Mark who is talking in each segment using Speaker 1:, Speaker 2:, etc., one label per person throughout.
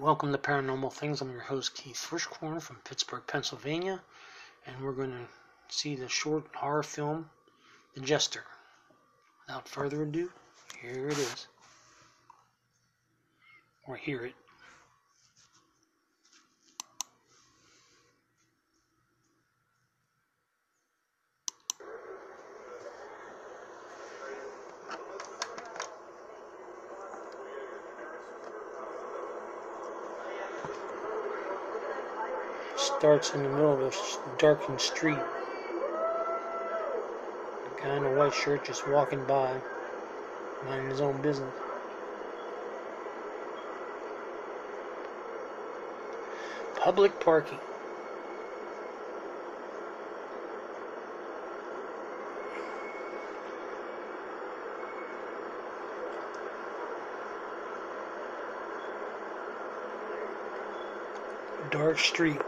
Speaker 1: Welcome to Paranormal Things. I'm your host Keith Frischkorn from Pittsburgh, Pennsylvania, and we're going to see the short horror film, The Jester. Without further ado, here it is. Or hear it. Starts in the middle of a darkened street. A guy in a white shirt just walking by, minding his own business. Public parking. Dark street.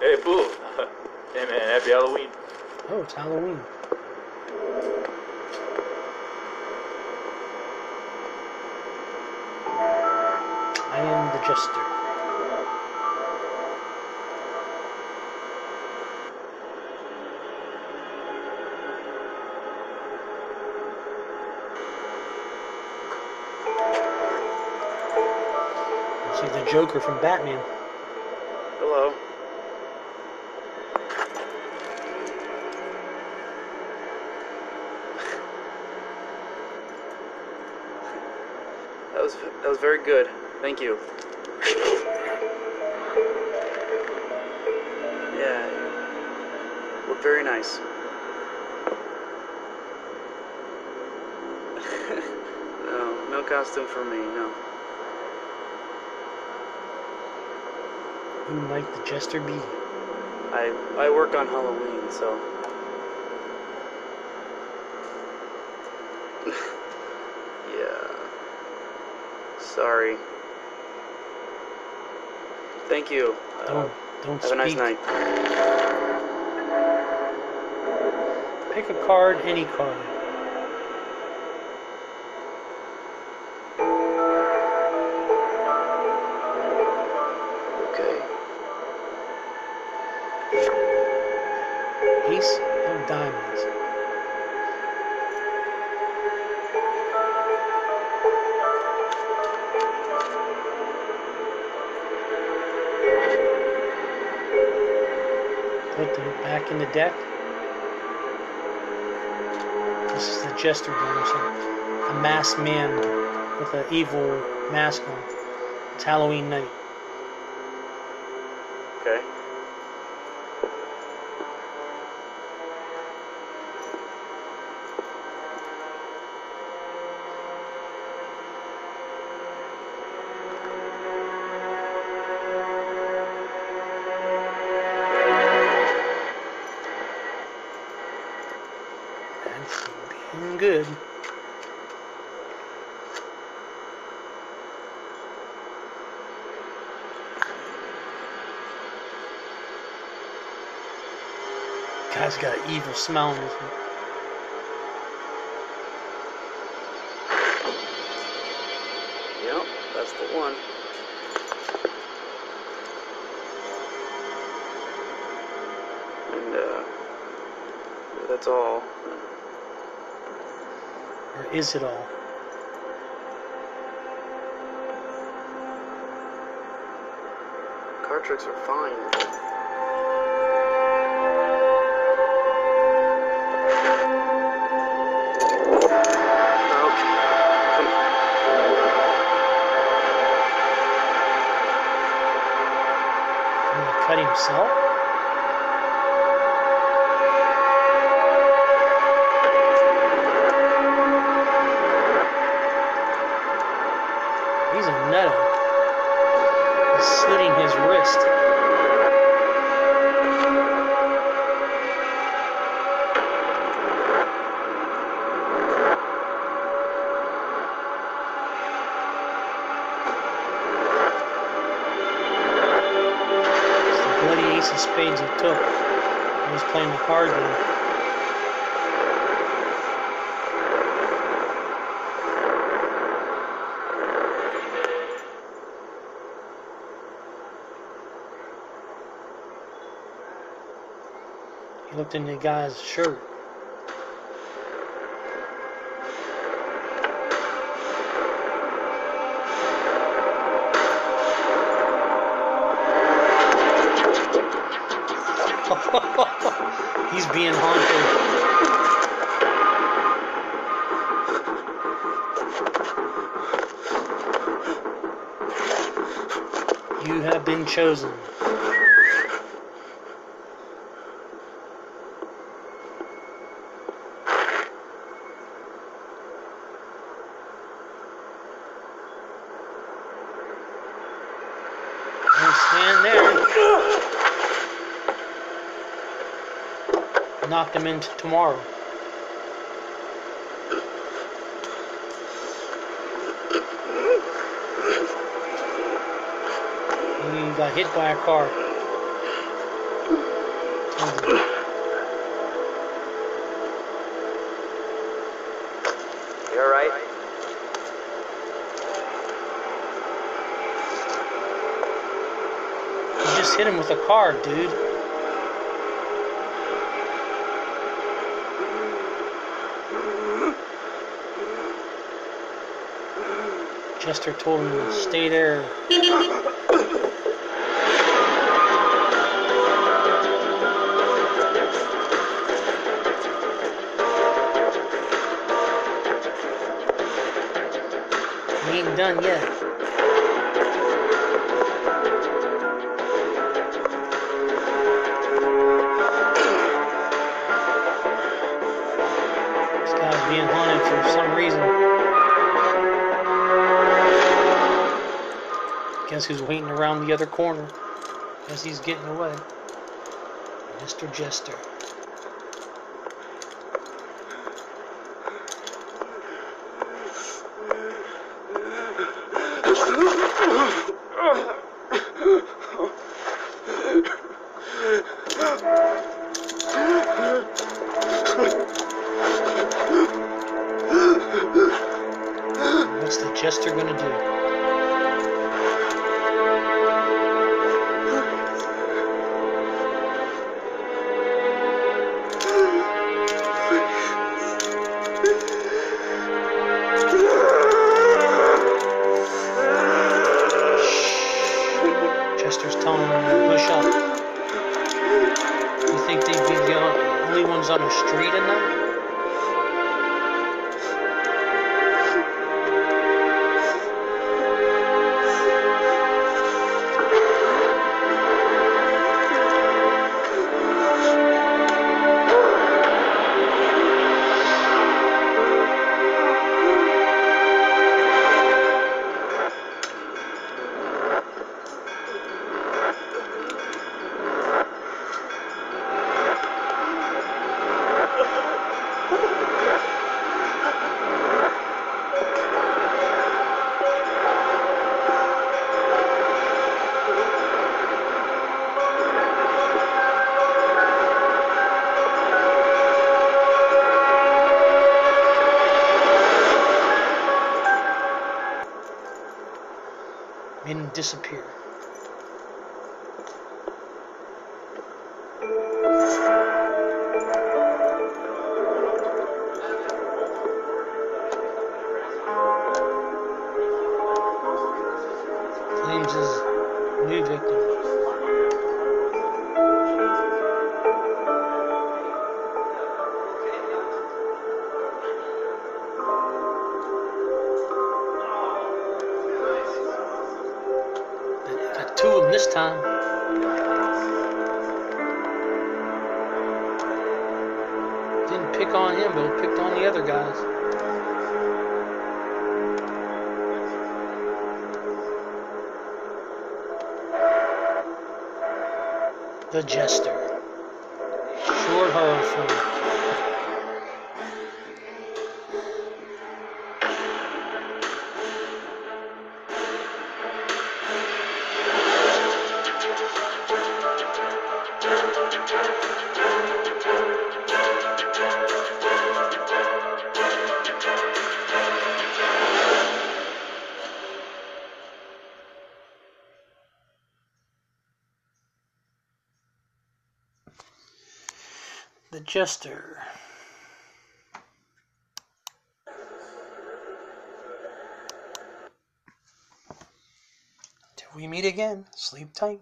Speaker 2: Hey, Boo. hey, man, happy Halloween.
Speaker 1: Oh, it's Halloween. I am the Jester. Looks like the Joker from Batman.
Speaker 3: Hello. That was that was very good. Thank you. Yeah. Look very nice. no, no costume for me. No.
Speaker 1: Might the Jester be?
Speaker 3: I I work on Halloween, so. yeah. Sorry. Thank you. Uh,
Speaker 1: Don't don't
Speaker 3: have a nice night.
Speaker 1: Pick a card, any card. Put them back in the deck. This is the Jester game, so a masked man with an evil mask on. It's Halloween night.
Speaker 3: Okay.
Speaker 1: Guy's got an evil smile in his
Speaker 3: Yep, that's the one. And uh, that's all.
Speaker 1: Or is it all?
Speaker 3: Card tricks are fine.
Speaker 1: Himself? He's a nutter. He's slitting his wrist. ace of spades he took. He was playing the card game. He looked into the guy's shirt. You have been chosen. Don't stand there. Knock them into tomorrow. You got hit by a car.
Speaker 3: You alright?
Speaker 1: You just hit him with a car, dude. Jester told him to stay there. He ain't done yet. This guy's being haunted for some reason. Guess who's waiting around the other corner? Guess he's getting away. Mr. Jester. What's the Jester Him disappear. Claims new victim. Pick on him, but it picked on the other guys. The Jester. Short horror film. The Jester. Till we meet again, sleep tight.